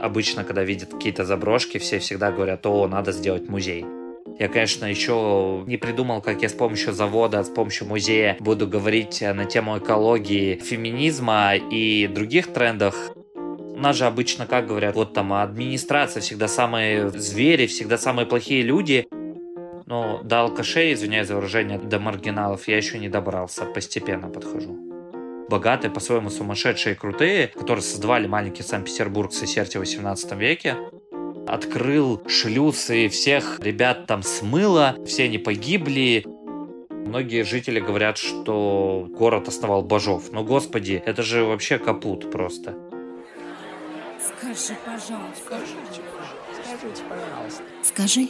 Обычно, когда видят какие-то заброшки, все всегда говорят, о, надо сделать музей. Я, конечно, еще не придумал, как я с помощью завода, с помощью музея буду говорить на тему экологии, феминизма и других трендах. У нас же обычно, как говорят, вот там администрация всегда самые звери, всегда самые плохие люди. Но до алкашей, извиняюсь за выражение, до маргиналов я еще не добрался, постепенно подхожу. Богатые, по-своему сумасшедшие и крутые, которые создавали маленький Санкт-Петербург с сердце в 18 веке, открыл шлюз и всех ребят там смыло, все они погибли. Многие жители говорят, что город основал Бажов. Но, господи, это же вообще капут просто. Скажи, пожалуйста. Скажите, скажите, пожалуйста. Скажи,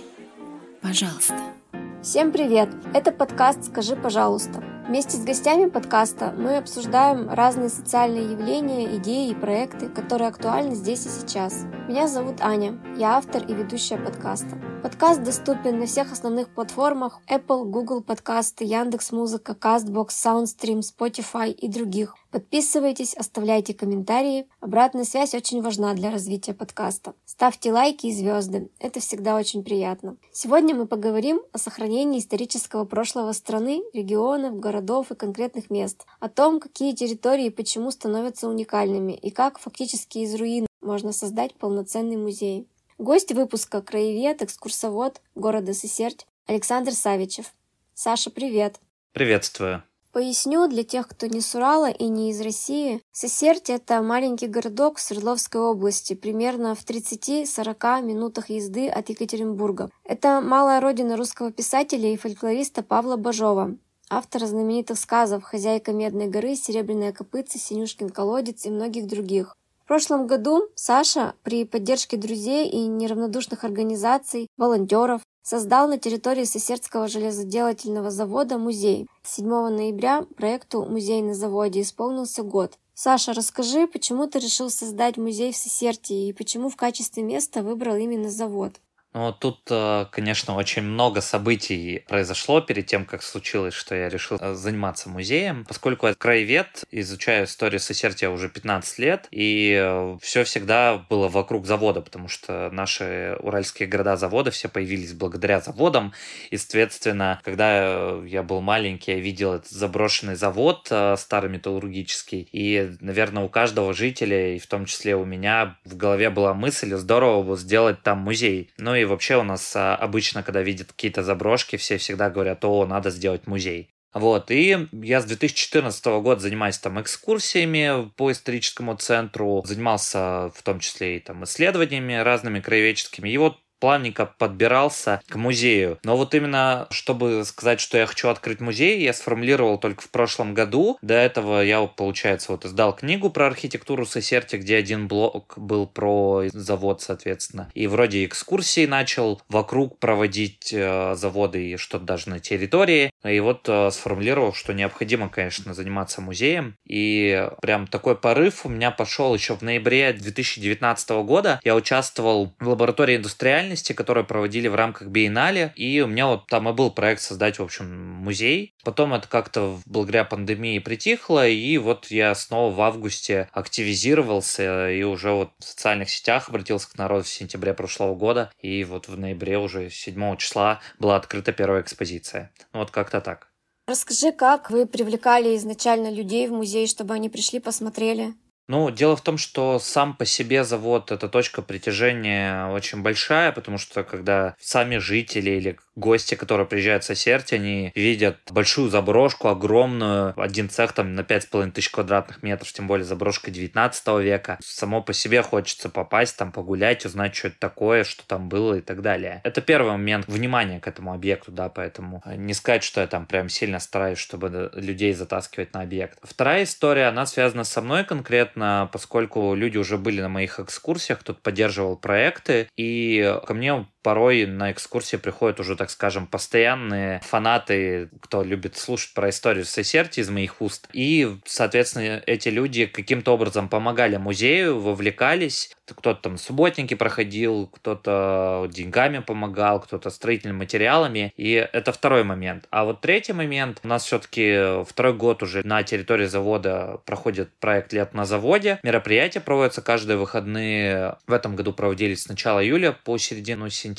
пожалуйста. Всем привет! Это подкаст «Скажи, пожалуйста». Вместе с гостями подкаста мы обсуждаем разные социальные явления, идеи и проекты, которые актуальны здесь и сейчас. Меня зовут Аня, я автор и ведущая подкаста. Подкаст доступен на всех основных платформах Apple, Google подкасты, Яндекс.Музыка, Castbox, Soundstream, Spotify и других. Подписывайтесь, оставляйте комментарии. Обратная связь очень важна для развития подкаста. Ставьте лайки и звезды. Это всегда очень приятно. Сегодня мы поговорим о сохранении исторического прошлого страны, регионов, городов и конкретных мест. О том, какие территории и почему становятся уникальными и как фактически из руин можно создать полноценный музей. Гость выпуска – краевед, экскурсовод города Сысерть Александр Савичев. Саша, привет! Приветствую! Поясню для тех, кто не с Урала и не из России. Сосерть – это маленький городок в Свердловской области, примерно в 30-40 минутах езды от Екатеринбурга. Это малая родина русского писателя и фольклориста Павла Бажова, автора знаменитых сказов «Хозяйка Медной горы», «Серебряная копытца», «Синюшкин колодец» и многих других прошлом году Саша при поддержке друзей и неравнодушных организаций, волонтеров, создал на территории Сосердского железоделательного завода музей. 7 ноября проекту «Музей на заводе» исполнился год. Саша, расскажи, почему ты решил создать музей в Сесерте и почему в качестве места выбрал именно завод? Ну, тут, э, конечно, очень много событий произошло перед тем, как случилось, что я решил э, заниматься музеем. Поскольку я краевед, изучаю историю Сосертия уже 15 лет, и э, все всегда было вокруг завода, потому что наши уральские города-заводы все появились благодаря заводам. И, соответственно, когда я был маленький, я видел этот заброшенный завод старый металлургический, и, наверное, у каждого жителя, и в том числе у меня, в голове была мысль, здорово бы сделать там музей. Ну и вообще у нас а, обычно, когда видят какие-то заброшки, все всегда говорят, о, надо сделать музей. Вот, и я с 2014 года занимаюсь там экскурсиями по историческому центру, занимался в том числе и там исследованиями разными краеведческими. И вот плавненько подбирался к музею. Но вот именно, чтобы сказать, что я хочу открыть музей, я сформулировал только в прошлом году. До этого я, получается, вот издал книгу про архитектуру Сосерти, где один блок был про завод, соответственно. И вроде экскурсии начал вокруг проводить э, заводы и что-то даже на территории. И вот э, сформулировал, что необходимо, конечно, заниматься музеем. И прям такой порыв у меня пошел еще в ноябре 2019 года. Я участвовал в лаборатории индустриальной реальности, которые проводили в рамках биеннале. И у меня вот там и был проект создать, в общем, музей. Потом это как-то благодаря пандемии притихло, и вот я снова в августе активизировался и уже вот в социальных сетях обратился к народу в сентябре прошлого года. И вот в ноябре уже 7 числа была открыта первая экспозиция. Ну, вот как-то так. Расскажи, как вы привлекали изначально людей в музей, чтобы они пришли, посмотрели? Ну, дело в том, что сам по себе завод, эта точка притяжения очень большая, потому что когда сами жители или гости, которые приезжают в Сосердь, они видят большую заброшку, огромную, один цех там на 5,5 тысяч квадратных метров, тем более заброшка 19 века. Само по себе хочется попасть, там погулять, узнать, что это такое, что там было и так далее. Это первый момент внимания к этому объекту, да, поэтому не сказать, что я там прям сильно стараюсь, чтобы людей затаскивать на объект. Вторая история, она связана со мной конкретно, конкретно, поскольку люди уже были на моих экскурсиях, тут поддерживал проекты, и ко мне порой на экскурсии приходят уже, так скажем, постоянные фанаты, кто любит слушать про историю Сесерти из моих уст. И, соответственно, эти люди каким-то образом помогали музею, вовлекались. Кто-то там субботники проходил, кто-то деньгами помогал, кто-то строительными материалами. И это второй момент. А вот третий момент. У нас все-таки второй год уже на территории завода проходит проект «Лет на заводе». Мероприятия проводятся каждые выходные. В этом году проводились с начала июля по середину сентября.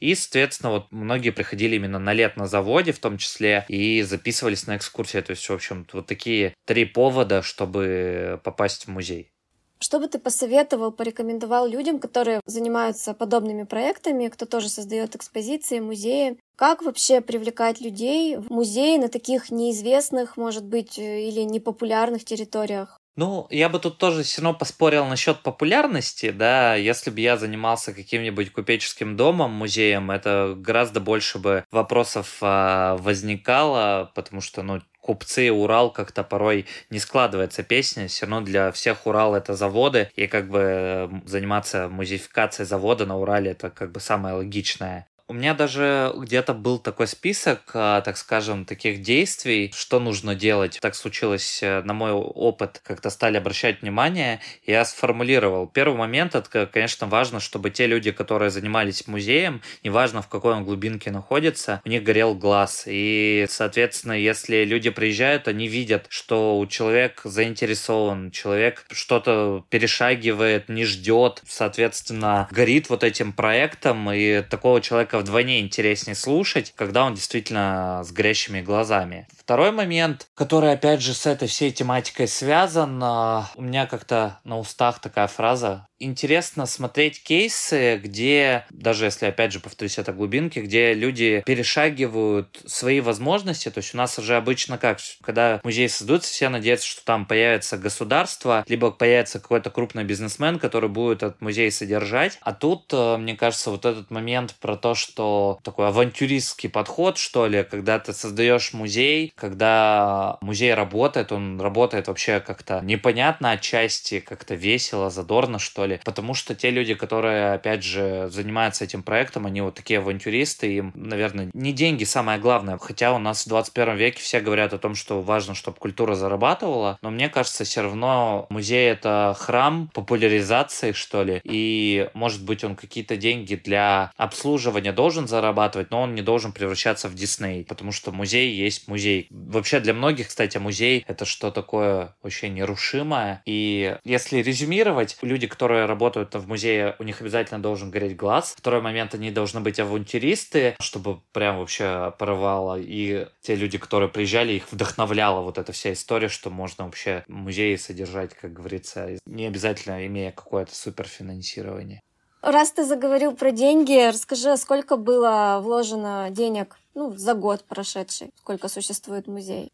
И, соответственно, вот многие приходили именно на лет на заводе, в том числе, и записывались на экскурсии. То есть, в общем, вот такие три повода, чтобы попасть в музей. Что бы ты посоветовал, порекомендовал людям, которые занимаются подобными проектами, кто тоже создает экспозиции, музеи? Как вообще привлекать людей в музеи на таких неизвестных, может быть, э, или непопулярных территориях? Ну, я бы тут тоже все равно поспорил насчет популярности, да, если бы я занимался каким-нибудь купеческим домом, музеем, это гораздо больше бы вопросов а, возникало, потому что, ну, купцы, Урал как-то порой не складывается песня, все равно для всех Урал это заводы, и как бы заниматься музеификацией завода на Урале это как бы самое логичное. У меня даже где-то был такой список, а, так скажем, таких действий, что нужно делать. Так случилось, э, на мой опыт как-то стали обращать внимание. Я сформулировал. Первый момент, это, конечно, важно, чтобы те люди, которые занимались музеем, неважно в какой он глубинке находится, у них горел глаз. И, соответственно, если люди приезжают, они видят, что у человека заинтересован, человек что-то перешагивает, не ждет, соответственно, горит вот этим проектом, и такого человека вдвойне интереснее слушать, когда он действительно с горящими глазами. Второй момент, который опять же с этой всей тематикой связан, а, у меня как-то на устах такая фраза интересно смотреть кейсы, где, даже если, опять же, повторюсь, это глубинки, где люди перешагивают свои возможности. То есть у нас уже обычно как, когда музей создаются, все надеются, что там появится государство, либо появится какой-то крупный бизнесмен, который будет этот музей содержать. А тут, э, мне кажется, вот этот момент про то, что такой авантюристский подход, что ли, когда ты создаешь музей, когда музей работает, он работает вообще как-то непонятно отчасти, как-то весело, задорно, что ли. Потому что те люди, которые, опять же, занимаются этим проектом, они вот такие авантюристы, им, наверное, не деньги самое главное. Хотя у нас в 21 веке все говорят о том, что важно, чтобы культура зарабатывала, но мне кажется, все равно музей — это храм популяризации, что ли, и, может быть, он какие-то деньги для обслуживания должен зарабатывать, но он не должен превращаться в Дисней, потому что музей есть музей. Вообще для многих, кстати, музей — это что такое вообще нерушимое, и если резюмировать, люди, которые работают в музее, у них обязательно должен гореть глаз. Второй момент, они должны быть авантюристы, чтобы прям вообще порвало. И те люди, которые приезжали, их вдохновляла вот эта вся история, что можно вообще музеи содержать, как говорится, не обязательно имея какое-то суперфинансирование. Раз ты заговорил про деньги, расскажи, сколько было вложено денег ну, за год прошедший, сколько существует музей?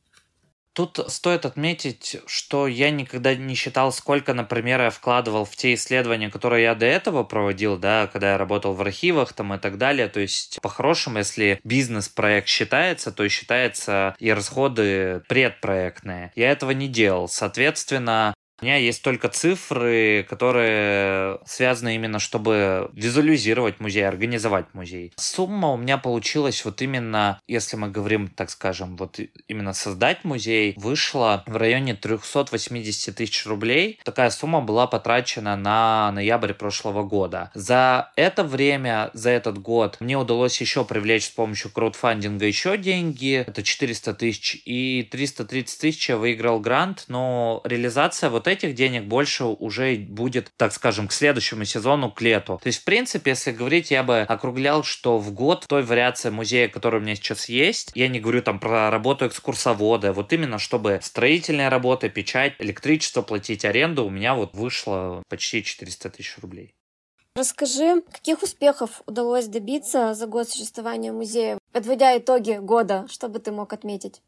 Тут стоит отметить, что я никогда не считал, сколько, например, я вкладывал в те исследования, которые я до этого проводил, да, когда я работал в архивах там и так далее. То есть, по-хорошему, если бизнес-проект считается, то считается и расходы предпроектные. Я этого не делал. Соответственно, у меня есть только цифры, которые связаны именно, чтобы визуализировать музей, организовать музей. Сумма у меня получилась вот именно, если мы говорим, так скажем, вот именно создать музей, вышла в районе 380 тысяч рублей. Такая сумма была потрачена на ноябрь прошлого года. За это время, за этот год, мне удалось еще привлечь с помощью краудфандинга еще деньги. Это 400 тысяч. И 330 тысяч я выиграл грант, но реализация вот этих денег больше уже будет, так скажем, к следующему сезону, к лету. То есть, в принципе, если говорить, я бы округлял, что в год той вариации музея, которая у меня сейчас есть, я не говорю там про работу экскурсовода, вот именно чтобы строительные работы, печать, электричество платить, аренду, у меня вот вышло почти 400 тысяч рублей. Расскажи, каких успехов удалось добиться за год существования музея? Подводя итоги года, что бы ты мог отметить?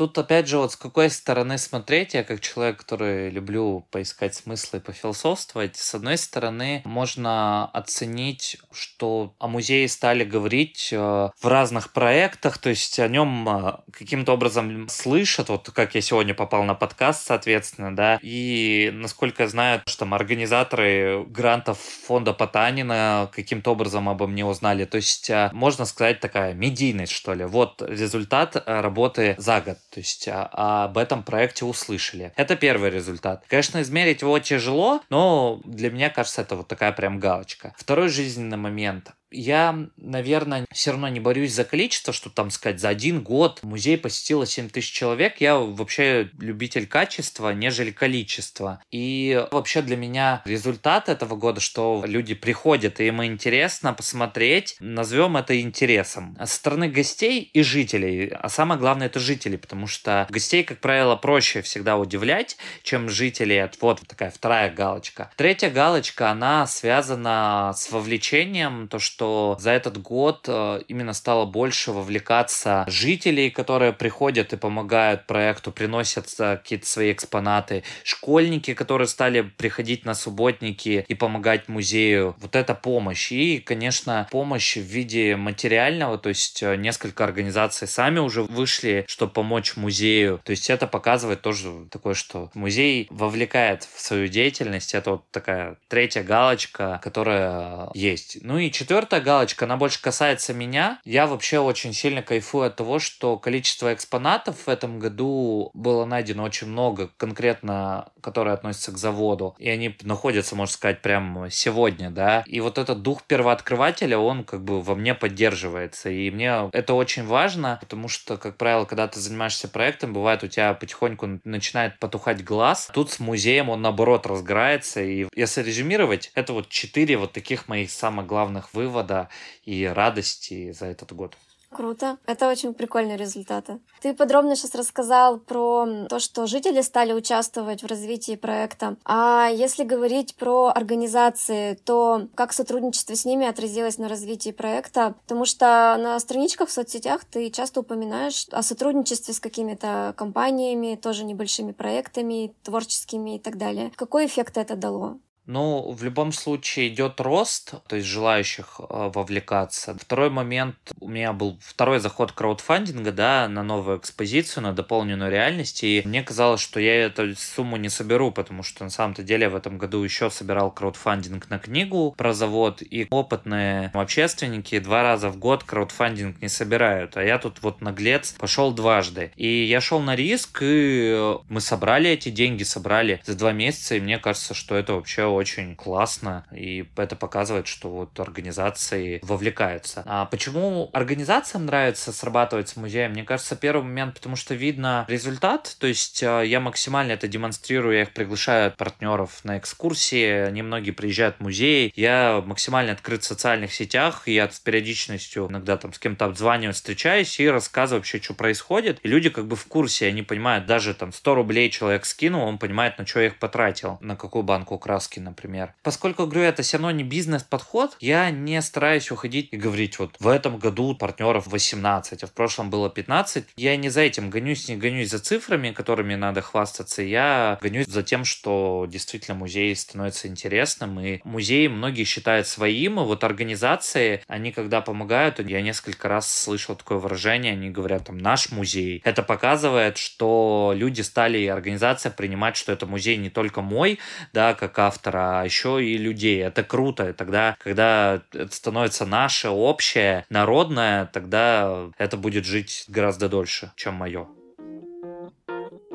Тут опять же вот с какой стороны смотреть, я как человек, который люблю поискать смыслы и пофилософствовать, с одной стороны можно оценить, что о музее стали говорить э, в разных проектах, то есть о нем э, каким-то образом слышат, вот как я сегодня попал на подкаст, соответственно, да, и насколько я знаю, что там организаторы грантов фонда Потанина каким-то образом обо мне узнали, то есть э, можно сказать такая медийность, что ли, вот результат работы за год, то есть об этом проекте услышали. Это первый результат. Конечно, измерить его тяжело, но для меня кажется, это вот такая прям галочка. Второй жизненный момент я, наверное, все равно не борюсь за количество, что там сказать, за один год музей посетило 7 тысяч человек. Я вообще любитель качества, нежели количества. И вообще для меня результат этого года, что люди приходят, и им интересно посмотреть, назовем это интересом. Со стороны гостей и жителей, а самое главное это жители, потому что гостей, как правило, проще всегда удивлять, чем жителей. Вот такая вторая галочка. Третья галочка, она связана с вовлечением, то, что что за этот год э, именно стало больше вовлекаться жителей, которые приходят и помогают проекту, приносят какие-то свои экспонаты, школьники, которые стали приходить на субботники и помогать музею. Вот это помощь. И, конечно, помощь в виде материального, то есть э, несколько организаций сами уже вышли, чтобы помочь музею. То есть это показывает тоже такое, что музей вовлекает в свою деятельность. Это вот такая третья галочка, которая есть. Ну и четвертая четвертая галочка, она больше касается меня. Я вообще очень сильно кайфую от того, что количество экспонатов в этом году было найдено очень много, конкретно, которые относятся к заводу. И они находятся, можно сказать, прямо сегодня, да. И вот этот дух первооткрывателя, он как бы во мне поддерживается. И мне это очень важно, потому что, как правило, когда ты занимаешься проектом, бывает у тебя потихоньку начинает потухать глаз. Тут с музеем он, наоборот, разгорается. И если резюмировать, это вот четыре вот таких моих самых главных вывода вывода и радости за этот год. Круто. Это очень прикольные результаты. Ты подробно сейчас рассказал про то, что жители стали участвовать в развитии проекта. А если говорить про организации, то как сотрудничество с ними отразилось на развитии проекта? Потому что на страничках в соцсетях ты часто упоминаешь о сотрудничестве с какими-то компаниями, тоже небольшими проектами, творческими и так далее. Какой эффект это дало? Ну, в любом случае идет рост, то есть желающих э, вовлекаться. Второй момент, у меня был второй заход краудфандинга, да, на новую экспозицию, на дополненную реальность, и мне казалось, что я эту сумму не соберу, потому что на самом-то деле в этом году еще собирал краудфандинг на книгу про завод, и опытные общественники два раза в год краудфандинг не собирают, а я тут вот наглец пошел дважды. И я шел на риск, и мы собрали эти деньги, собрали за два месяца, и мне кажется, что это вообще очень классно, и это показывает, что вот организации вовлекаются. А почему организациям нравится срабатывать с музеем? Мне кажется, первый момент, потому что видно результат, то есть а, я максимально это демонстрирую, я их приглашаю партнеров на экскурсии, они многие приезжают в музей, я максимально открыт в социальных сетях, я с периодичностью иногда там с кем-то обзваниваю, встречаюсь и рассказываю вообще, что происходит, и люди как бы в курсе, они понимают, даже там 100 рублей человек скинул, он понимает, на что я их потратил, на какую банку краски, например. Поскольку, говорю, это все равно не бизнес-подход, я не стараюсь уходить и говорить, вот в этом году партнеров 18, а в прошлом было 15. Я не за этим гонюсь, не гонюсь за цифрами, которыми надо хвастаться. Я гонюсь за тем, что действительно музей становится интересным, и музей многие считают своим, и вот организации, они когда помогают, я несколько раз слышал такое выражение, они говорят, там, наш музей. Это показывает, что люди стали, и организация принимать, что это музей не только мой, да, как автор, автора, а еще и людей. Это круто. Тогда, когда это становится наше, общее, народное, тогда это будет жить гораздо дольше, чем мое.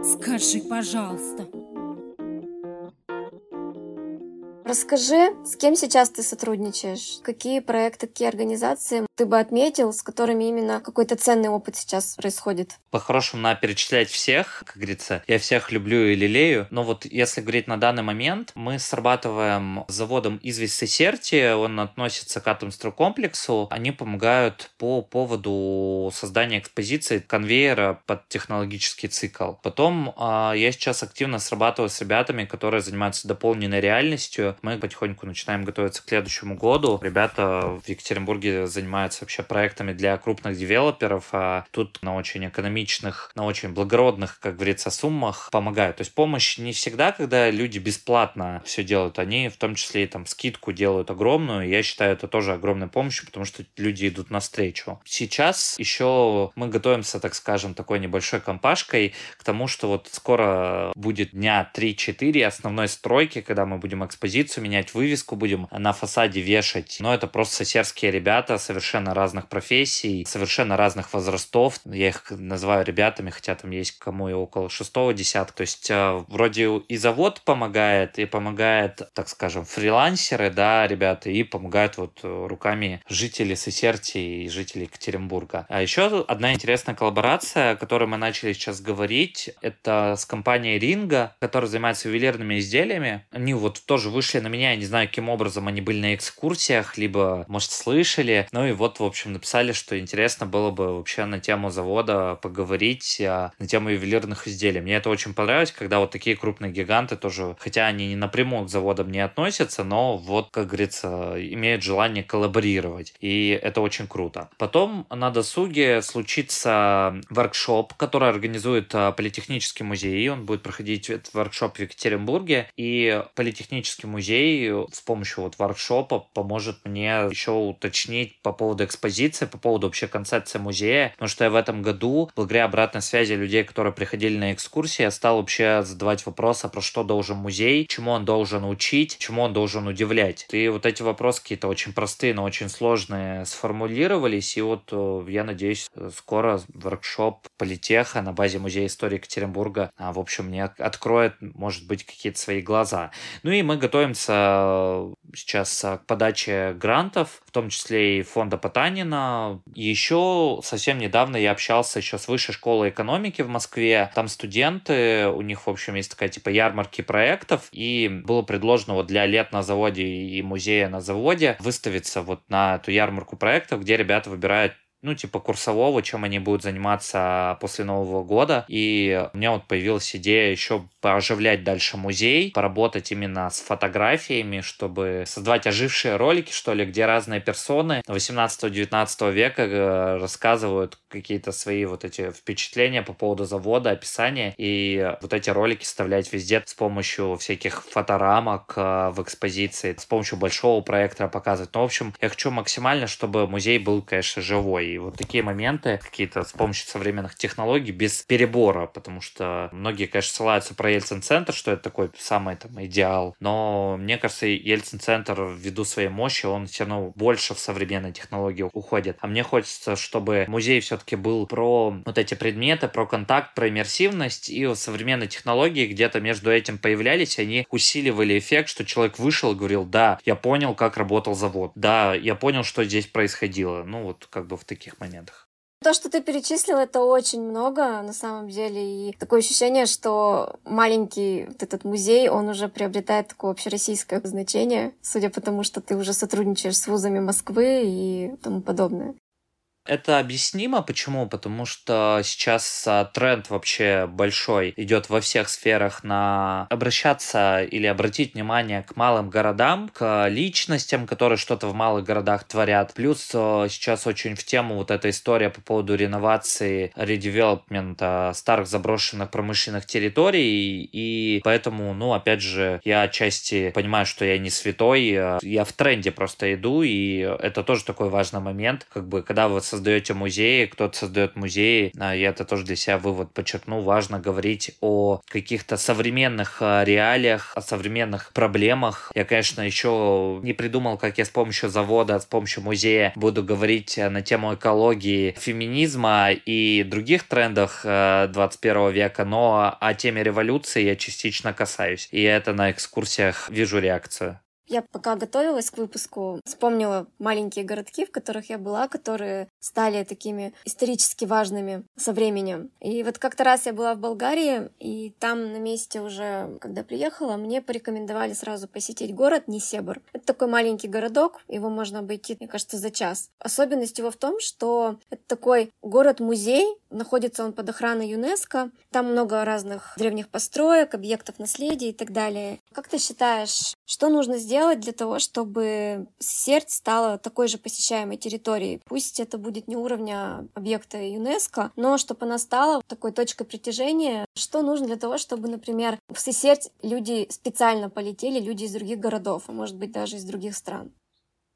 Скажи, пожалуйста, Расскажи, с кем сейчас ты сотрудничаешь? Какие проекты, какие организации ты бы отметил, с которыми именно какой-то ценный опыт сейчас происходит? По-хорошему, надо перечислять всех, как говорится. Я всех люблю и лелею. Но вот если говорить на данный момент, мы срабатываем с заводом Известь Сесерти, он относится к Атомстройкомплексу. Они помогают по поводу создания экспозиции конвейера под технологический цикл. Потом э, я сейчас активно срабатываю с ребятами, которые занимаются дополненной реальностью мы потихоньку начинаем готовиться к следующему году. Ребята в Екатеринбурге занимаются вообще проектами для крупных девелоперов, а тут на очень экономичных, на очень благородных, как говорится, суммах помогают. То есть помощь не всегда, когда люди бесплатно все делают, они в том числе и там скидку делают огромную. Я считаю, это тоже огромной помощью, потому что люди идут навстречу. Сейчас еще мы готовимся, так скажем, такой небольшой компашкой к тому, что вот скоро будет дня 3-4 основной стройки, когда мы будем экспозицию менять, вывеску будем на фасаде вешать. Но это просто серские ребята совершенно разных профессий, совершенно разных возрастов. Я их называю ребятами, хотя там есть кому и около шестого десятка. То есть э, вроде и завод помогает, и помогает, так скажем, фрилансеры, да, ребята, и помогают вот руками жителей Сесерти и жителей Екатеринбурга. А еще одна интересная коллаборация, о которой мы начали сейчас говорить, это с компанией Ринга, которая занимается ювелирными изделиями. Они вот тоже вышли на меня, я не знаю, каким образом они были на экскурсиях, либо, может, слышали. Ну и вот, в общем, написали, что интересно было бы вообще на тему завода поговорить, а, на тему ювелирных изделий. Мне это очень понравилось, когда вот такие крупные гиганты тоже, хотя они не напрямую к заводам не относятся, но вот, как говорится, имеют желание коллаборировать. И это очень круто. Потом на досуге случится воркшоп, который организует а, Политехнический музей. Он будет проходить этот воркшоп в Екатеринбурге. И Политехнический музей с помощью вот воркшопа поможет мне еще уточнить по поводу экспозиции, по поводу вообще концепции музея. Потому что я в этом году, благодаря обратной связи людей, которые приходили на экскурсии, я стал вообще задавать вопросы, про что должен музей, чему он должен учить, чему он должен удивлять. И вот эти вопросы какие-то очень простые, но очень сложные сформулировались. И вот э, я надеюсь, скоро воркшоп Политеха на базе Музея истории Екатеринбурга, а, в общем, мне откроет, может быть, какие-то свои глаза. Ну и мы готовимся сейчас к подаче грантов, в том числе и фонда Потанина. Еще совсем недавно я общался еще с Высшей школой экономики в Москве. Там студенты, у них, в общем, есть такая типа ярмарки проектов, и было предложено вот для лет на заводе и музея на заводе выставиться вот на эту ярмарку проектов, где ребята выбирают ну, типа курсового, чем они будут заниматься после Нового года. И у меня вот появилась идея еще пооживлять дальше музей, поработать именно с фотографиями, чтобы создавать ожившие ролики, что ли, где разные персоны 18-19 века э, рассказывают какие-то свои вот эти впечатления по поводу завода, описания, и вот эти ролики вставлять везде с помощью всяких фоторамок э, в экспозиции, с помощью большого проектора показывать. Ну, в общем, я хочу максимально, чтобы музей был, конечно, живой. И вот такие моменты какие-то с помощью современных технологий без перебора, потому что многие, конечно, ссылаются про Ельцин-центр, что это такой самый там идеал. Но мне кажется, Ельцин-центр ввиду своей мощи, он все равно больше в современные технологии уходит. А мне хочется, чтобы музей все-таки был про вот эти предметы, про контакт, про иммерсивность, и современные технологии где-то между этим появлялись, они усиливали эффект, что человек вышел и говорил, да, я понял, как работал завод, да, я понял, что здесь происходило. Ну, вот как бы в таких моментах. То, что ты перечислил, это очень много на самом деле. И такое ощущение, что маленький вот этот музей, он уже приобретает такое общероссийское значение, судя по тому, что ты уже сотрудничаешь с вузами Москвы и тому подобное. Это объяснимо. Почему? Потому что сейчас а, тренд вообще большой идет во всех сферах на обращаться или обратить внимание к малым городам, к личностям, которые что-то в малых городах творят. Плюс а, сейчас очень в тему вот эта история по поводу реновации, редевелопмента старых заброшенных промышленных территорий. И поэтому, ну, опять же, я отчасти понимаю, что я не святой, а, я в тренде просто иду, и это тоже такой важный момент, как бы, когда вы создаете музеи, кто-то создает музеи. А, я это тоже для себя вывод подчеркну. Важно говорить о каких-то современных а, реалиях, о современных проблемах. Я, конечно, еще не придумал, как я с помощью завода, с помощью музея буду говорить на тему экологии, феминизма и других трендах 21 а, века, но о теме революции я частично касаюсь. И это на экскурсиях вижу реакцию. Я пока готовилась к выпуску, вспомнила маленькие городки, в которых я была, которые стали такими исторически важными со временем. И вот как-то раз я была в Болгарии, и там на месте уже, когда приехала, мне порекомендовали сразу посетить город Несебр. Это такой маленький городок, его можно обойти, мне кажется, за час. Особенность его в том, что это такой город-музей, находится он под охраной ЮНЕСКо, там много разных древних построек, объектов наследия и так далее. Как ты считаешь, что нужно сделать сделать для того, чтобы Серть стала такой же посещаемой территорией? Пусть это будет не уровня объекта ЮНЕСКо, но чтобы она стала такой точкой притяжения. Что нужно для того, чтобы, например, в Сесерть люди специально полетели, люди из других городов, а может быть даже из других стран?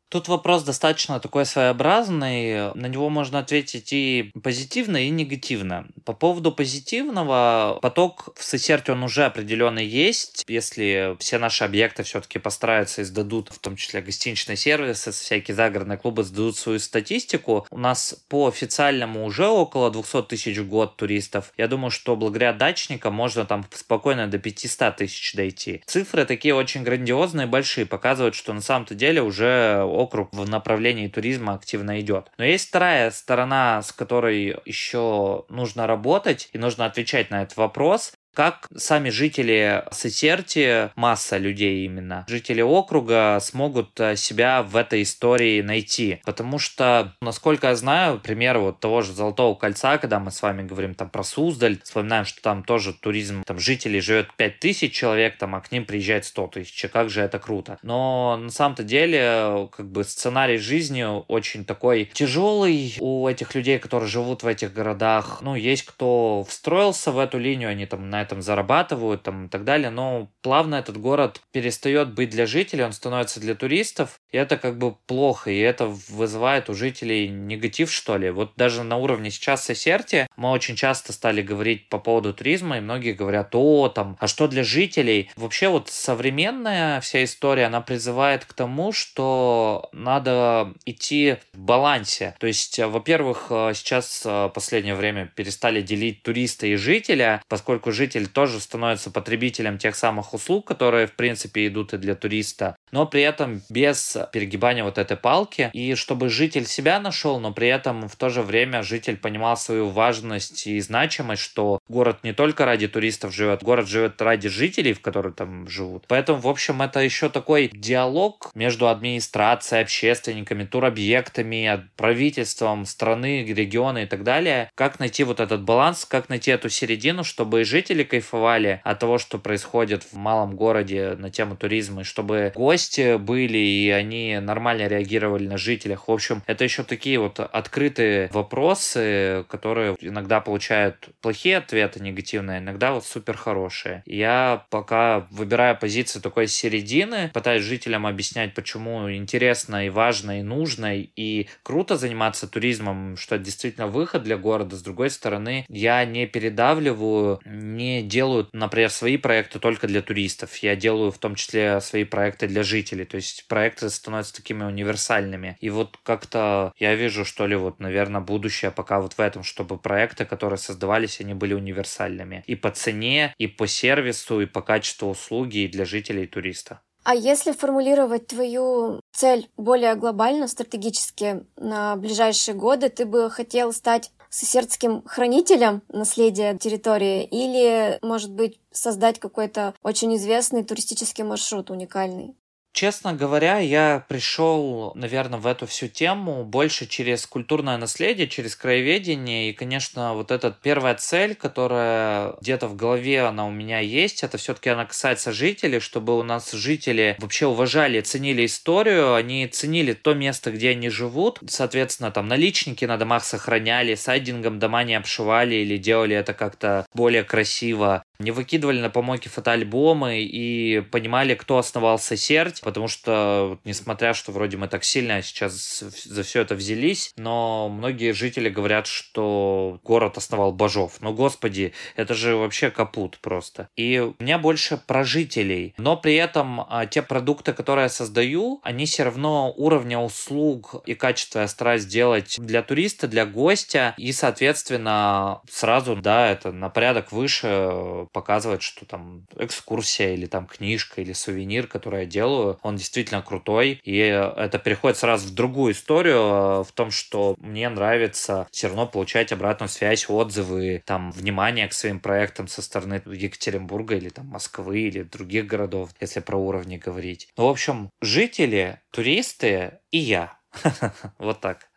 Тут вопрос достаточно такой своеобразный. На него можно ответить и позитивно, и негативно. По поводу позитивного, поток в Сесерте он уже определенный есть. Если все наши объекты все-таки постараются и сдадут, в том числе гостиничные сервисы, всякие загородные клубы сдадут свою статистику, у нас по официальному уже около 200 тысяч в год туристов. Я думаю, что благодаря дачникам можно там спокойно до 500 тысяч дойти. Цифры такие очень грандиозные, большие, показывают, что на самом-то деле уже округ в направлении туризма активно идет. Но есть вторая сторона, с которой еще нужно работать и нужно отвечать на этот вопрос как сами жители Сесерти, масса людей именно, жители округа смогут э, себя в этой истории найти. Потому что, насколько я знаю, пример вот того же Золотого кольца, когда мы с вами говорим там про Суздаль, вспоминаем, что там тоже туризм, там жителей живет 5000 человек, там, а к ним приезжает 100 тысяч. Как же это круто. Но на самом-то деле, как бы сценарий жизни очень такой тяжелый у этих людей, которые живут в этих городах. Ну, есть кто встроился в эту линию, они там на этом зарабатывают там, и так далее, но плавно этот город перестает быть для жителей, он становится для туристов, и это как бы плохо, и это вызывает у жителей негатив, что ли. Вот даже на уровне сейчас Сесерти мы очень часто стали говорить по поводу туризма, и многие говорят, о, там, а что для жителей? Вообще вот современная вся история, она призывает к тому, что надо идти в балансе. То есть, во-первых, сейчас в последнее время перестали делить туриста и жителя, поскольку житель тоже становится потребителем тех самых услуг, которые, в принципе, идут и для туриста, но при этом без перегибания вот этой палки, и чтобы житель себя нашел, но при этом в то же время житель понимал свою важность и значимость, что город не только ради туристов живет, город живет ради жителей, в которых там живут. Поэтому, в общем, это еще такой диалог между администрацией, общественниками, туробъектами, правительством страны, региона и так далее. Как найти вот этот баланс, как найти эту середину, чтобы и жители кайфовали от того, что происходит в малом городе на тему туризма, и чтобы гости были, и они нормально реагировали на жителях. В общем, это еще такие вот открытые вопросы, которые иногда получают плохие ответы, негативные, иногда вот супер хорошие. Я пока выбираю позицию такой середины, пытаюсь жителям объяснять, почему интересно и важно и нужно и круто заниматься туризмом, что это действительно выход для города. С другой стороны, я не передавливаю, не делаю, например, свои проекты только для туристов. Я делаю в том числе свои проекты для жителей. То есть проекты становятся такими универсальными. И вот как-то я вижу, что ли, вот, наверное, будущее пока вот в этом, чтобы проекты, которые создавались, они были универсальными. И по цене, и по сервису, и по качеству услуги и для жителей и туриста. А если формулировать твою цель более глобально, стратегически на ближайшие годы, ты бы хотел стать сесердским хранителем наследия территории или, может быть, создать какой-то очень известный туристический маршрут уникальный? Честно говоря, я пришел, наверное, в эту всю тему больше через культурное наследие, через краеведение. И, конечно, вот эта первая цель, которая где-то в голове она у меня есть, это все-таки она касается жителей, чтобы у нас жители вообще уважали, ценили историю, они ценили то место, где они живут. Соответственно, там наличники на домах сохраняли, сайдингом дома не обшивали или делали это как-то более красиво не выкидывали на помойки фотоальбомы и понимали, кто основал Сесерть, потому что, несмотря что вроде мы так сильно сейчас за все это взялись, но многие жители говорят, что город основал Бажов. Но, господи, это же вообще капут просто. И у меня больше про жителей, но при этом а, те продукты, которые я создаю, они все равно уровня услуг и качества я стараюсь сделать для туриста, для гостя, и, соответственно, сразу, да, это на порядок выше показывает, что там экскурсия или там книжка или сувенир, который я делаю, он действительно крутой. И это переходит сразу в другую историю, э, в том, что мне нравится все равно получать обратную связь, отзывы, там, внимание к своим проектам со стороны Екатеринбурга или там Москвы или других городов, если про уровни говорить. Ну, в общем, жители, туристы и я. Вот так.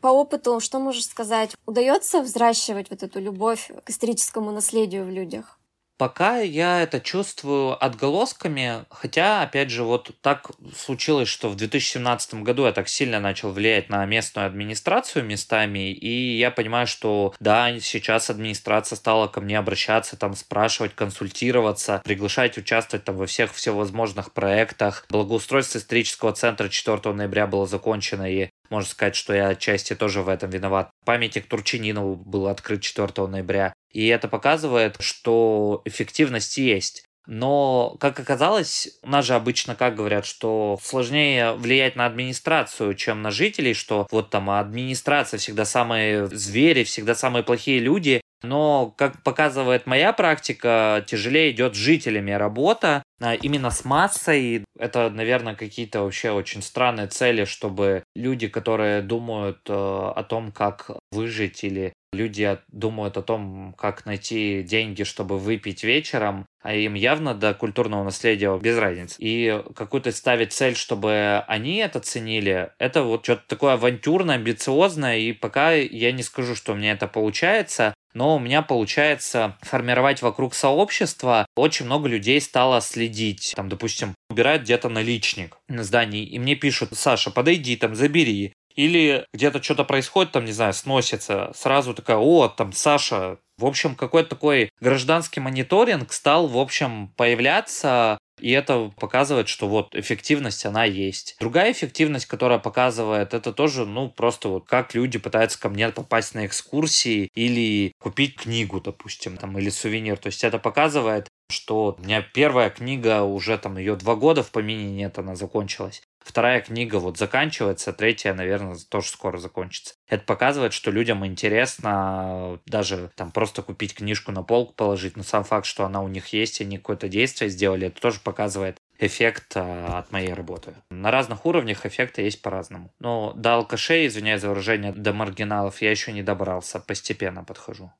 По опыту, что можешь сказать? Удается взращивать вот эту любовь к историческому наследию в людях? Пока я это чувствую отголосками, хотя, опять же, вот так случилось, что в 2017 году я так сильно начал влиять на местную администрацию местами, и я понимаю, что да, сейчас администрация стала ко мне обращаться, там спрашивать, консультироваться, приглашать участвовать там во всех всевозможных проектах. Благоустройство исторического центра 4 ноября было закончено, и можно сказать, что я отчасти тоже в этом виноват. Памятник Турчининову был открыт 4 ноября. И это показывает, что эффективность есть. Но, как оказалось, у нас же обычно как говорят, что сложнее влиять на администрацию, чем на жителей, что вот там администрация всегда самые звери, всегда самые плохие люди. Но, как показывает моя практика, тяжелее идет с жителями работа, именно с массой. Это, наверное, какие-то вообще очень странные цели, чтобы люди, которые думают э, о том, как выжить или люди думают о том, как найти деньги, чтобы выпить вечером, а им явно до культурного наследия без разницы. И какую-то ставить цель, чтобы они это ценили, это вот что-то такое авантюрное, амбициозное, и пока я не скажу, что у меня это получается, но у меня получается формировать вокруг сообщества. Очень много людей стало следить. Там, допустим, убирают где-то наличник на здании, и мне пишут, Саша, подойди, там, забери. Или где-то что-то происходит, там, не знаю, сносится. Сразу такая, о, там, Саша. В общем, какой-то такой гражданский мониторинг стал, в общем, появляться. И это показывает, что вот эффективность, она есть. Другая эффективность, которая показывает, это тоже, ну, просто вот как люди пытаются ко мне попасть на экскурсии или купить книгу, допустим, там, или сувенир. То есть это показывает, что у меня первая книга уже там ее два года в помине нет, она закончилась. Вторая книга вот заканчивается, третья, наверное, тоже скоро закончится. Это показывает, что людям интересно даже там просто купить книжку на полку положить, но сам факт, что она у них есть, и они какое-то действие сделали, это тоже показывает эффект а, от моей работы. На разных уровнях эффекты есть по-разному. Но до алкашей, извиняюсь за выражение, до маргиналов я еще не добрался, постепенно подхожу.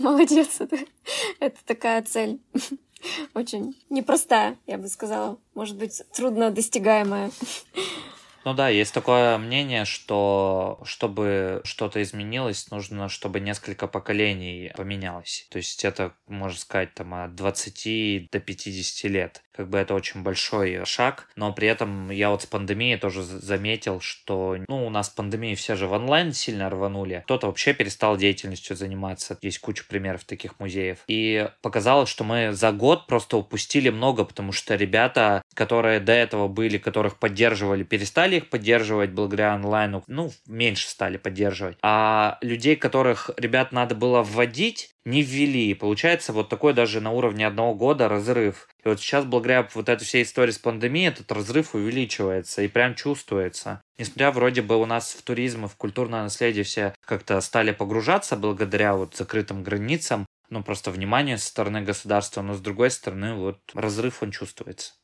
Молодец, это, это такая цель. Очень непростая, я бы сказала. Может быть, трудно достигаемая. Ну да, есть такое мнение, что чтобы что-то изменилось, нужно, чтобы несколько поколений поменялось. То есть это, можно сказать, там от 20 до 50 лет. Как бы это очень большой шаг, но при этом я вот с пандемией тоже заметил, что, ну, у нас пандемии все же в онлайн сильно рванули. Кто-то вообще перестал деятельностью заниматься. Есть куча примеров таких музеев. И показалось, что мы за год просто упустили много, потому что ребята, которые до этого были, которых поддерживали, перестали их поддерживать благодаря онлайну, ну, меньше стали поддерживать. А людей, которых ребят надо было вводить, не ввели. И получается вот такой даже на уровне одного года разрыв. И вот сейчас, благодаря вот этой всей истории с пандемией, этот разрыв увеличивается и прям чувствуется. Несмотря вроде бы у нас в туризм и в культурное наследие все как-то стали погружаться благодаря вот закрытым границам, ну просто внимание со стороны государства, но с другой стороны вот разрыв он чувствуется.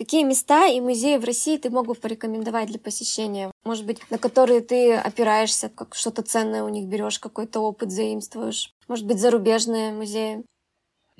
Какие места и музеи в России ты мог бы порекомендовать для посещения? Может быть, на которые ты опираешься, как что-то ценное у них берешь, какой-то опыт заимствуешь? Может быть, зарубежные музеи?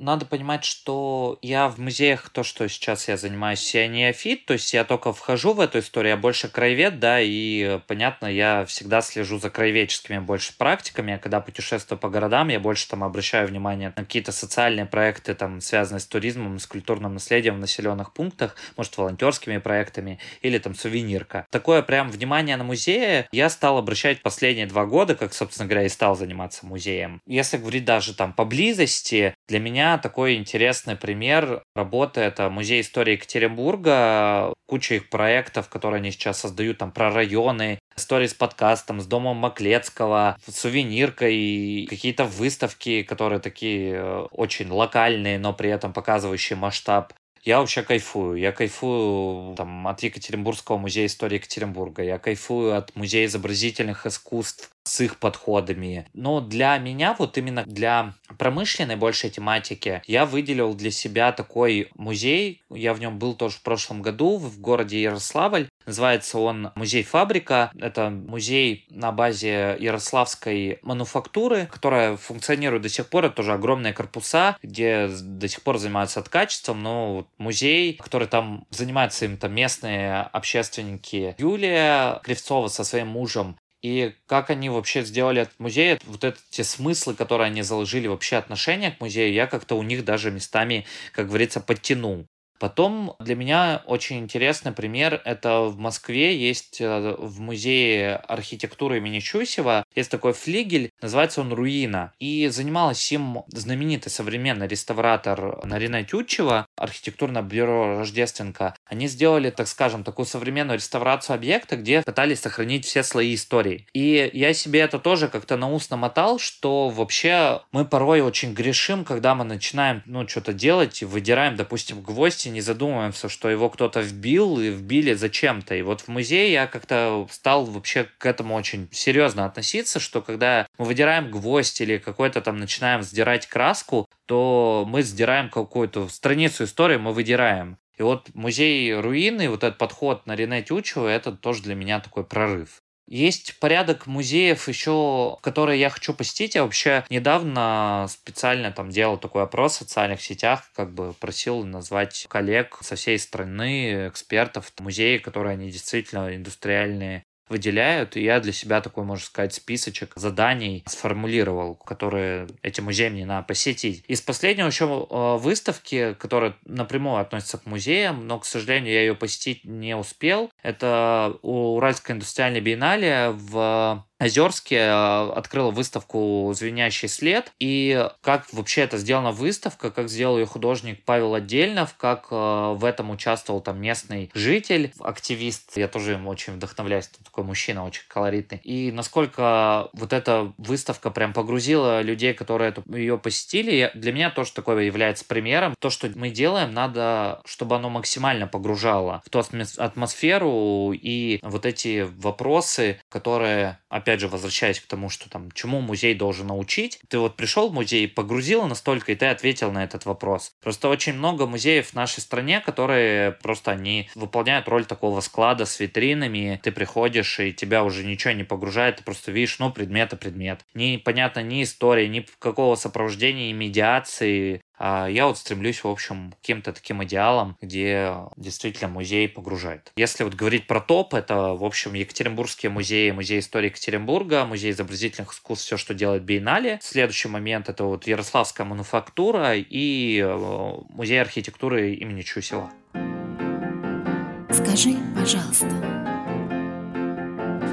Надо понимать, что я в музеях, то, что сейчас я занимаюсь, я неофит, то есть я только вхожу в эту историю, я больше краевед, да, и, понятно, я всегда слежу за краеведческими больше практиками, а когда путешествую по городам, я больше там обращаю внимание на какие-то социальные проекты, там, связанные с туризмом, с культурным наследием в населенных пунктах, может, волонтерскими проектами, или там сувенирка. Такое прям внимание на музеи я стал обращать последние два года, как, собственно говоря, и стал заниматься музеем. Если говорить даже там поблизости, для меня такой интересный пример работы. Это Музей истории Екатеринбурга, куча их проектов, которые они сейчас создают там про районы, истории с подкастом, с домом Маклецкого, сувениркой, какие-то выставки, которые такие э, очень локальные, но при этом показывающие масштаб я вообще кайфую. Я кайфую там, от Екатеринбургского музея истории Екатеринбурга. Я кайфую от музея изобразительных искусств с их подходами. Но для меня, вот именно для промышленной большей тематики, я выделил для себя такой музей. Я в нем был тоже в прошлом году в городе Ярославль. Называется он «Музей-фабрика». Это музей на базе Ярославской мануфактуры, которая функционирует до сих пор. Это тоже огромные корпуса, где до сих пор занимаются ткачеством. Но музей, который там занимаются им там местные общественники. Юлия Кривцова со своим мужем и как они вообще сделали этот музей, вот эти смыслы, которые они заложили вообще отношения к музею, я как-то у них даже местами, как говорится, подтянул. Потом для меня очень интересный пример. Это в Москве есть э, в музее архитектуры имени Чусева есть такой флигель, называется он «Руина». И занималась им знаменитый современный реставратор Нарина Тютчева, архитектурное бюро Рождественка. Они сделали, так скажем, такую современную реставрацию объекта, где пытались сохранить все слои истории. И я себе это тоже как-то на ус намотал, что вообще мы порой очень грешим, когда мы начинаем, ну, что-то делать и выдираем, допустим, гвоздь не задумываемся, что его кто-то вбил и вбили зачем-то. И вот в музее я как-то стал вообще к этому очень серьезно относиться, что когда мы выдираем гвоздь или какой-то там начинаем сдирать краску, то мы сдираем какую-то страницу истории, мы выдираем. И вот музей руины, вот этот подход на Рене Тючева, это тоже для меня такой прорыв. Есть порядок музеев еще, которые я хочу посетить. Я вообще недавно специально там делал такой опрос в социальных сетях, как бы просил назвать коллег со всей страны, экспертов, музеи, которые они действительно индустриальные выделяют. И я для себя такой, можно сказать, списочек заданий сформулировал, которые эти музеи мне надо посетить. Из последнего еще э, выставки, которая напрямую относится к музеям, но, к сожалению, я ее посетить не успел. Это Уральская индустриальная биеннале в Озерске э, открыла выставку «Звенящий след». И как вообще это сделана выставка, как сделал ее художник Павел Отдельнов, как э, в этом участвовал там местный житель, активист. Я тоже ему очень вдохновляюсь, такой мужчина очень колоритный. И насколько вот эта выставка прям погрузила людей, которые эту, ее посетили, для меня тоже такое является примером. То, что мы делаем, надо, чтобы оно максимально погружало в ту атмосферу и вот эти вопросы, которые, опять опять же, возвращаясь к тому, что там, чему музей должен научить, ты вот пришел в музей, погрузил настолько, и ты ответил на этот вопрос. Просто очень много музеев в нашей стране, которые просто они выполняют роль такого склада с витринами. Ты приходишь, и тебя уже ничего не погружает, ты просто видишь, ну, предмет и предмет. Непонятно ни истории, ни какого сопровождения и медиации, а я вот стремлюсь, в общем, к каким-то таким идеалам, где действительно музей погружает. Если вот говорить про топ, это, в общем, Екатеринбургские музеи, музей истории Екатеринбурга, музей изобразительных искусств, все, что делает Биеннале. Следующий момент это вот Ярославская мануфактура и э, музей архитектуры имени Чусева. Скажи, пожалуйста,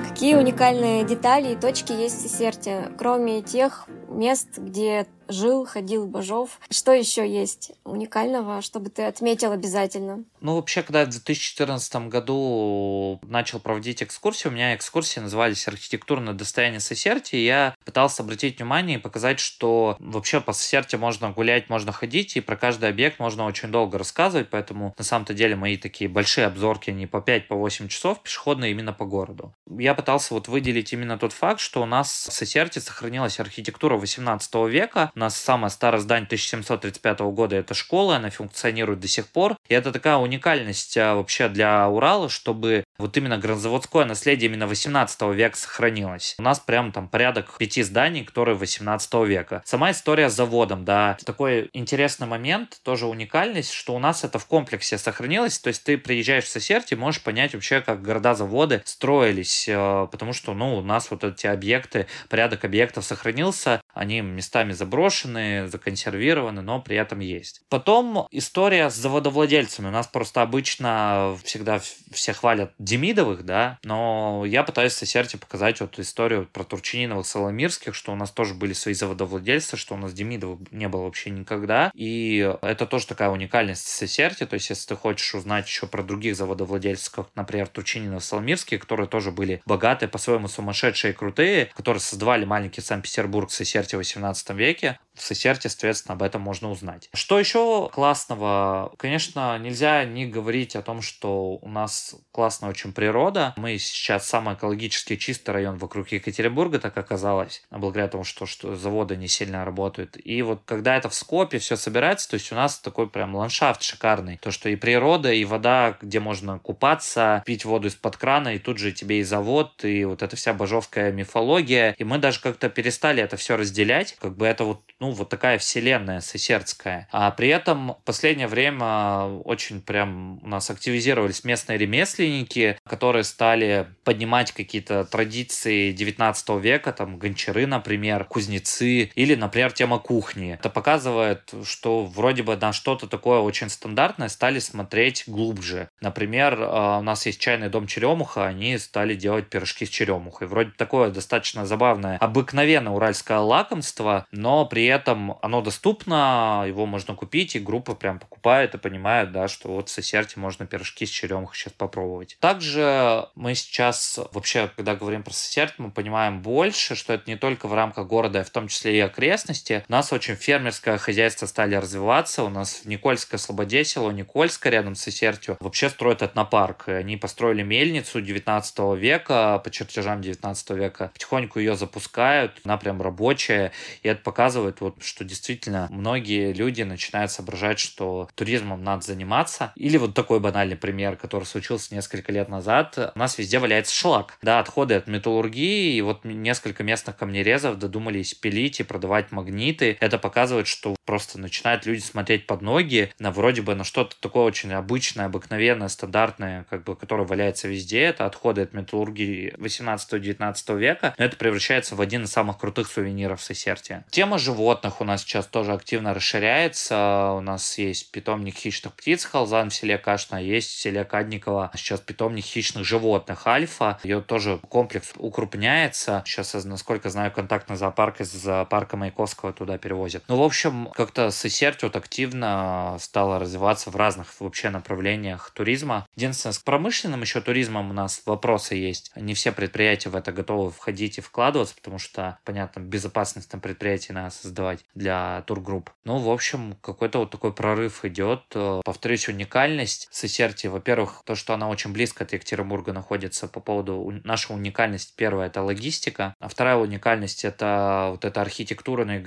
Какие уникальные детали и точки есть в Сесерте, кроме тех мест, где жил, ходил Бажов. Что еще есть уникального, чтобы ты отметил обязательно? Ну, вообще, когда я в 2014 году начал проводить экскурсии, у меня экскурсии назывались «Архитектурное достояние Сесерти», и я пытался обратить внимание и показать, что вообще по Сесерти можно гулять, можно ходить, и про каждый объект можно очень долго рассказывать, поэтому на самом-то деле мои такие большие обзорки не по 5-8 по часов, пешеходные именно по городу. Я пытался вот выделить именно тот факт, что у нас в Сесерти сохранилась архитектура 18 века, у нас самое старое здание 1735 года это школа, она функционирует до сих пор. И это такая уникальность а, вообще для Урала, чтобы вот именно гранзаводское наследие именно 18 века сохранилось. У нас прям там порядок пяти зданий, которые 18 века. Сама история с заводом, да. Такой интересный момент, тоже уникальность, что у нас это в комплексе сохранилось. То есть ты приезжаешь в Сосерти, можешь понять вообще, как города-заводы строились, а, потому что, ну, у нас вот эти объекты, порядок объектов сохранился, они местами заброшены, законсервированы, но при этом есть. Потом история с заводовладельцами. У нас просто обычно всегда все хвалят Демидовых, да, но я пытаюсь в Сесерте показать вот историю про Турчининовых, Соломирских, что у нас тоже были свои заводовладельцы, что у нас Демидовых не было вообще никогда. И это тоже такая уникальность в Сесерте. То есть, если ты хочешь узнать еще про других заводовладельцев, как, например, Турчининов, Соломирские, которые тоже были богатые, по-своему сумасшедшие и крутые, которые создавали маленький Санкт-Петербург, Сесерте в 18 веке, в Сесерте, соответственно, об этом можно узнать. Что еще классного? Конечно, нельзя не говорить о том, что у нас классная очень природа. Мы сейчас самый экологически чистый район вокруг Екатеринбурга, так оказалось, благодаря тому, что, что заводы не сильно работают. И вот когда это в Скопе все собирается, то есть у нас такой прям ландшафт шикарный. То, что и природа, и вода, где можно купаться, пить воду из-под крана, и тут же тебе и завод, и вот эта вся божовская мифология. И мы даже как-то перестали это все разделять. Как бы это вот, ну, вот такая вселенная сесердская. А при этом в последнее время очень прям у нас активизировались местные ремесленники, которые стали поднимать какие-то традиции 19 века, там, гончары, например, кузнецы, или, например, тема кухни. Это показывает, что вроде бы на что-то такое очень стандартное стали смотреть глубже. Например, э, у нас есть чайный дом Черемуха, они стали делать пирожки с черемухой. Вроде такое достаточно забавное, обыкновенное уральское лакомство, но при этом оно доступно, его можно купить, и группа прям покупает и понимает, да, что вот в Сесерте можно пирожки с черемухой сейчас попробовать. Также мы сейчас вообще, когда говорим про Сесерт, мы понимаем больше, что это не только в рамках города, а в том числе и окрестности. У нас очень фермерское хозяйство стали развиваться. У нас в Никольское Слободе, село Никольское, рядом с Сесертью, вообще строят этнопарк. Они построили мельницу 19 века, по чертежам 19 века. Потихоньку ее запускают, она прям рабочая. И это показывает, вот, что действительно многие люди начинают соображать, что туризмом надо заниматься. Или вот такой банальный пример, который случился несколько лет назад. У нас везде валяется шлак. Да, отходы от металлургии. И вот несколько местных камнерезов додумались пилить и продавать магниты. Это показывает, что просто начинают люди смотреть под ноги на вроде бы на что-то такое очень обычное, обыкновенное, стандартное, как бы, которое валяется везде. Это отходы от металлургии 18-19 века. Но это превращается в один из самых крутых сувениров Сесертия. Тема животных у нас сейчас тоже активно расширяется. У нас есть питомник хищных птиц Халзан в селе Кашна, есть в селе Кадникова сейчас питомник хищных животных Альфа. Ее тоже комплекс укрупняется. Сейчас, насколько знаю, контактный зоопарк из зоопарка Маяковского туда перевозят. Ну, в общем, как-то Сесерть вот активно стала развиваться в разных вообще направлениях туризма. Единственное, с промышленным еще туризмом у нас вопросы есть. Не все предприятия в это готовы входить и вкладываться, потому что, понятно, безопасность на предприятии надо создавать для тургрупп. Ну, в общем, какой-то вот такой прорыв идет. Повторюсь, уникальность Сесерти, во-первых, то, что она очень близко от Екатеринбурга находится по поводу нашей уникальности. Первая – это логистика, а вторая уникальность – это вот эта архитектурное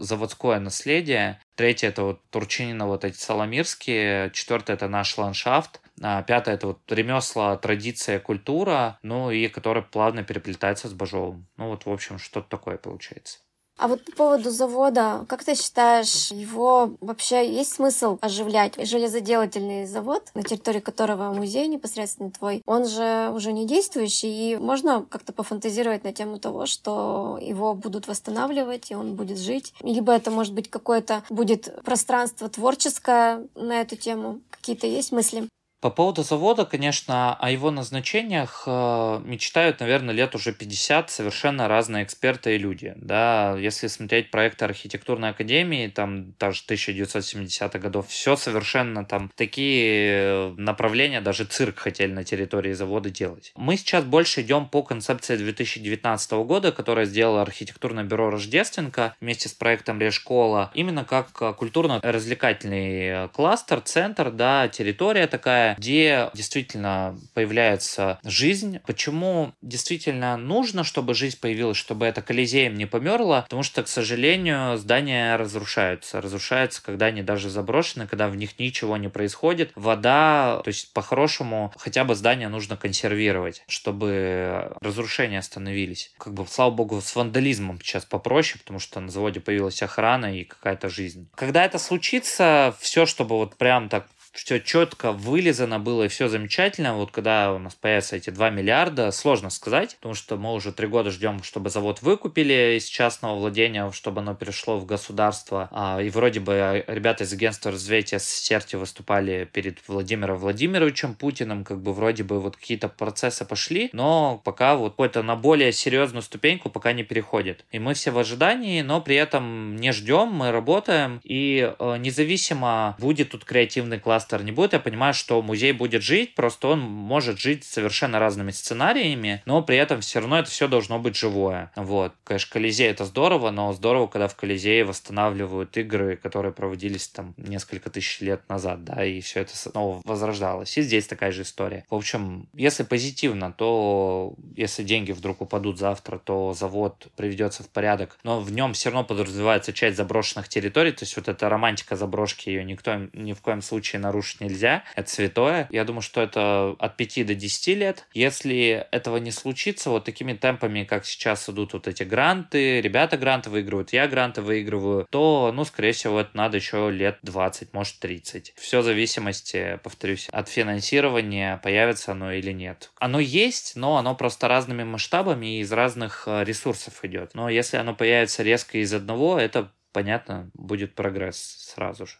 заводское наследие. Третье – это вот Турчинина, вот эти Соломирские. Четвертое – это наш ландшафт. А пятое – это вот ремесла, традиция, культура, ну и которая плавно переплетается с Бажовым. Ну вот, в общем, что-то такое получается. А вот по поводу завода, как ты считаешь, его вообще есть смысл оживлять? Железоделательный завод, на территории которого музей непосредственно твой, он же уже не действующий, и можно как-то пофантазировать на тему того, что его будут восстанавливать, и он будет жить. Либо это может быть какое-то будет пространство творческое на эту тему. Какие-то есть мысли? По поводу завода, конечно, о его назначениях э, мечтают, наверное, лет уже 50 совершенно разные эксперты и люди. Да, если смотреть проекты архитектурной академии, там даже 1970-х годов, все совершенно там такие направления, даже цирк хотели на территории завода делать. Мы сейчас больше идем по концепции 2019 года, которая сделала архитектурное бюро Рождественка вместе с проектом Решкола, именно как культурно-развлекательный кластер, центр, да, территория такая, где действительно появляется жизнь. Почему действительно нужно, чтобы жизнь появилась, чтобы это Колизеем не померло? Потому что, к сожалению, здания разрушаются. Разрушаются, когда они даже заброшены, когда в них ничего не происходит. Вода, то есть по-хорошему хотя бы здание нужно консервировать, чтобы разрушения остановились. Как бы, слава богу, с вандализмом сейчас попроще, потому что на заводе появилась охрана и какая-то жизнь. Когда это случится, все, чтобы вот прям так все четко вылезано было и все замечательно. Вот когда у нас появятся эти 2 миллиарда, сложно сказать, потому что мы уже три года ждем, чтобы завод выкупили из частного владения, чтобы оно перешло в государство. А, и вроде бы ребята из агентства развития Серти выступали перед Владимиром Владимировичем Путиным, как бы вроде бы вот какие-то процессы пошли, но пока вот какой-то на более серьезную ступеньку пока не переходит. И мы все в ожидании, но при этом не ждем, мы работаем, и э, независимо будет тут креативный класс дизастер не будет, я понимаю, что музей будет жить, просто он может жить совершенно разными сценариями, но при этом все равно это все должно быть живое. Вот. Конечно, Колизей это здорово, но здорово, когда в Колизее восстанавливают игры, которые проводились там несколько тысяч лет назад, да, и все это снова возрождалось. И здесь такая же история. В общем, если позитивно, то если деньги вдруг упадут завтра, то завод приведется в порядок, но в нем все равно подразумевается часть заброшенных территорий, то есть вот эта романтика заброшки, ее никто ни в коем случае нарушить нельзя, это святое. Я думаю, что это от 5 до 10 лет. Если этого не случится, вот такими темпами, как сейчас идут вот эти гранты, ребята гранты выигрывают, я гранты выигрываю, то, ну, скорее всего, это надо еще лет 20, может 30. Все в зависимости, повторюсь, от финансирования, появится оно или нет. Оно есть, но оно просто разными масштабами и из разных э, ресурсов идет. Но если оно появится резко из одного, это понятно, будет прогресс сразу же.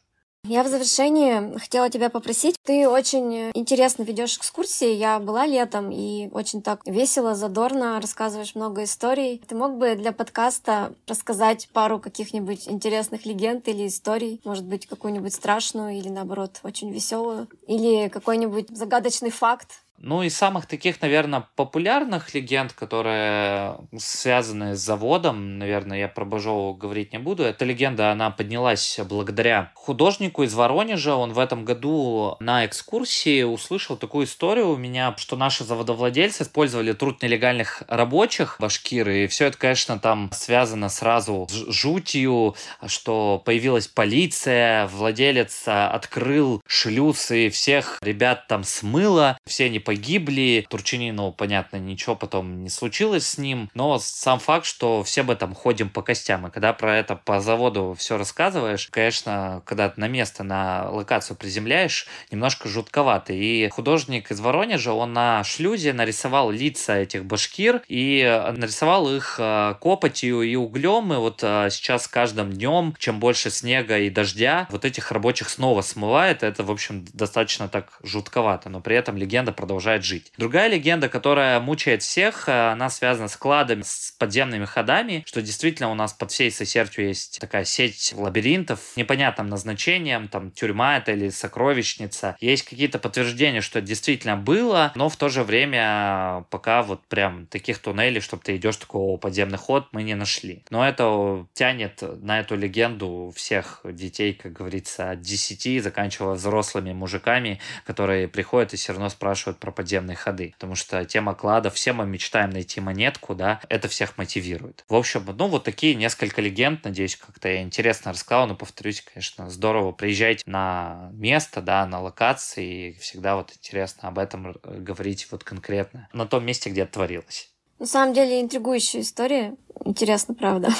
Я в завершении хотела тебя попросить. Ты очень интересно ведешь экскурсии. Я была летом и очень так весело, задорно рассказываешь много историй. Ты мог бы для подкаста рассказать пару каких-нибудь интересных легенд или историй? Может быть, какую-нибудь страшную или, наоборот, очень веселую? Или какой-нибудь загадочный факт, ну, из самых таких, наверное, популярных легенд, которые связаны с заводом, наверное, я про Бажову говорить не буду. Эта легенда, она поднялась благодаря художнику из Воронежа. Он в этом году на экскурсии услышал такую историю у меня, что наши заводовладельцы использовали труд нелегальных рабочих башкиры. И все это, конечно, там связано сразу с жутью, что появилась полиция, владелец открыл шлюз и всех ребят там смыло. Все они погибли. Турчинину, понятно, ничего потом не случилось с ним. Но сам факт, что все бы там ходим по костям. И когда про это по заводу все рассказываешь, конечно, когда на место, на локацию приземляешь, немножко жутковато. И художник из Воронежа, он на шлюзе нарисовал лица этих башкир и нарисовал их э, копотью и углем. И вот э, сейчас каждым днем, чем больше снега и дождя, вот этих рабочих снова смывает. Это, в общем, достаточно так жутковато. Но при этом легенда продолжается продолжает жить. Другая легенда, которая мучает всех, э, она связана с кладами, с подземными ходами, что действительно у нас под всей Сосертью есть такая сеть лабиринтов непонятным назначением, там тюрьма это или сокровищница. Есть какие-то подтверждения, что это действительно было, но в то же время пока вот прям таких туннелей, чтобы ты идешь такого подземный ход, мы не нашли. Но это тянет на эту легенду всех детей, как говорится, от 10, заканчивая взрослыми мужиками, которые приходят и все равно спрашивают про подземные ходы. Потому что тема клада, все мы мечтаем найти монетку, да, это всех мотивирует. В общем, ну вот такие несколько легенд, надеюсь, как-то я интересно рассказал, но повторюсь, конечно, здорово приезжать на место, да, на локации, и всегда вот интересно об этом говорить вот конкретно на том месте, где это творилось. На самом деле интригующая история. Интересно, правда.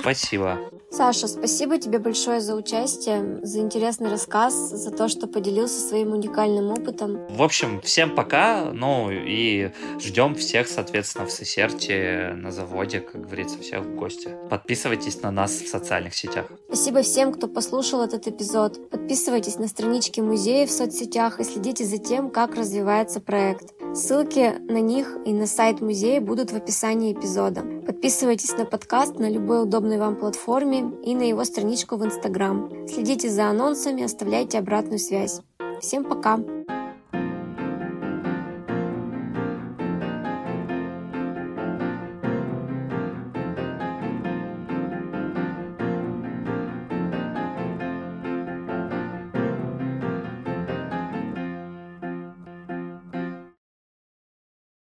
Спасибо. Саша, спасибо тебе большое за участие, за интересный рассказ, за то, что поделился своим уникальным опытом. В общем, всем пока, ну и ждем всех, соответственно, в Сесерте, на заводе, как говорится, всех в гости. Подписывайтесь на нас в социальных сетях. Спасибо всем, кто послушал этот эпизод. Подписывайтесь на странички музея в соцсетях и следите за тем, как развивается проект. Ссылки на них и на сайт музея будут в описании эпизода. Подписывайтесь на подкаст на любой удобной вам платформе и на его страничку в Инстаграм. Следите за анонсами, оставляйте обратную связь. Всем пока!